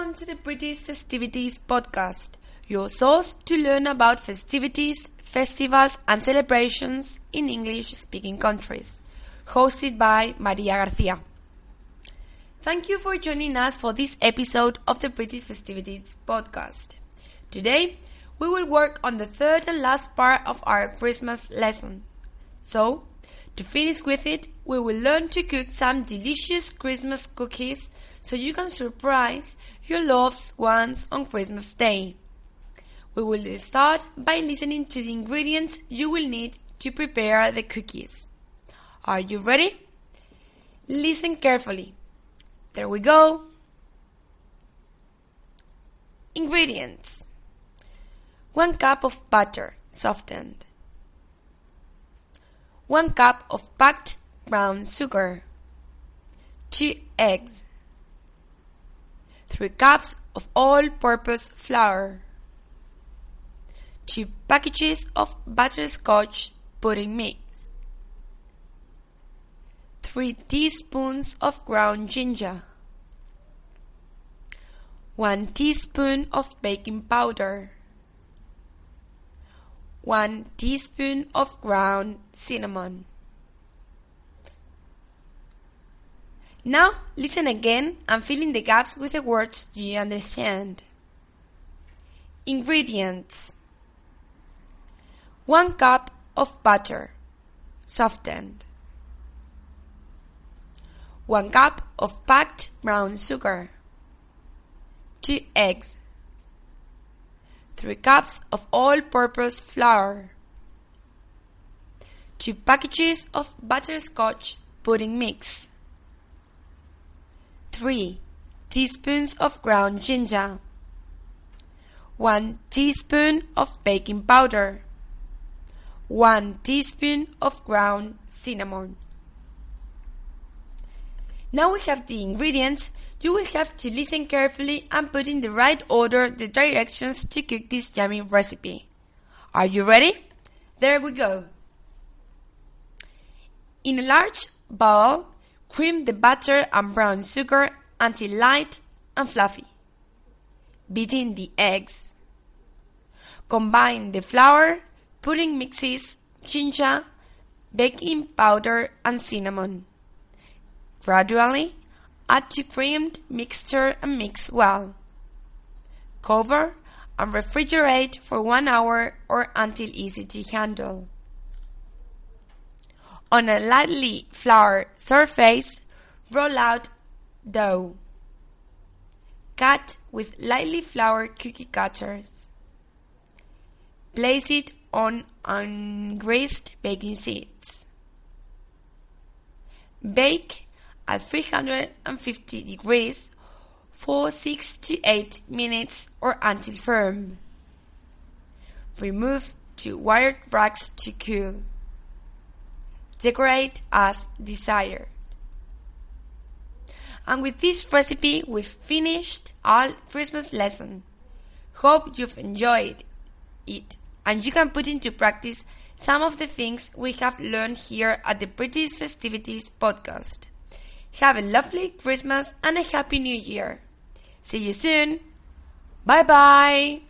Welcome to the British Festivities Podcast, your source to learn about festivities, festivals, and celebrations in English speaking countries. Hosted by Maria Garcia. Thank you for joining us for this episode of the British Festivities Podcast. Today, we will work on the third and last part of our Christmas lesson. So, to finish with it, we will learn to cook some delicious Christmas cookies so you can surprise your loved ones on Christmas Day. We will start by listening to the ingredients you will need to prepare the cookies. Are you ready? Listen carefully. There we go. Ingredients 1 cup of butter, softened. 1 cup of packed brown sugar. 2 eggs. 3 cups of all-purpose flour, 2 packages of butterscotch pudding mix, 3 teaspoons of ground ginger, 1 teaspoon of baking powder, 1 teaspoon of ground cinnamon. Now listen again and fill in the gaps with the words you understand. Ingredients 1 cup of butter, softened. 1 cup of packed brown sugar. 2 eggs. 3 cups of all-purpose flour. 2 packages of butterscotch pudding mix. 3 teaspoons of ground ginger, 1 teaspoon of baking powder, 1 teaspoon of ground cinnamon. Now we have the ingredients, you will have to listen carefully and put in the right order the directions to cook this yummy recipe. Are you ready? There we go. In a large bowl, Cream the butter and brown sugar until light and fluffy. Beat in the eggs. Combine the flour, pudding mixes, ginger, baking powder and cinnamon. Gradually, add the creamed mixture and mix well. Cover and refrigerate for one hour or until easy to handle. On a lightly floured surface, roll out dough. Cut with lightly floured cookie cutters. Place it on ungreased baking sheets. Bake at 350 degrees for 6 to 8 minutes or until firm. Remove to wired racks to cool. Decorate as desired. And with this recipe, we've finished our Christmas lesson. Hope you've enjoyed it and you can put into practice some of the things we have learned here at the British Festivities podcast. Have a lovely Christmas and a Happy New Year. See you soon. Bye bye.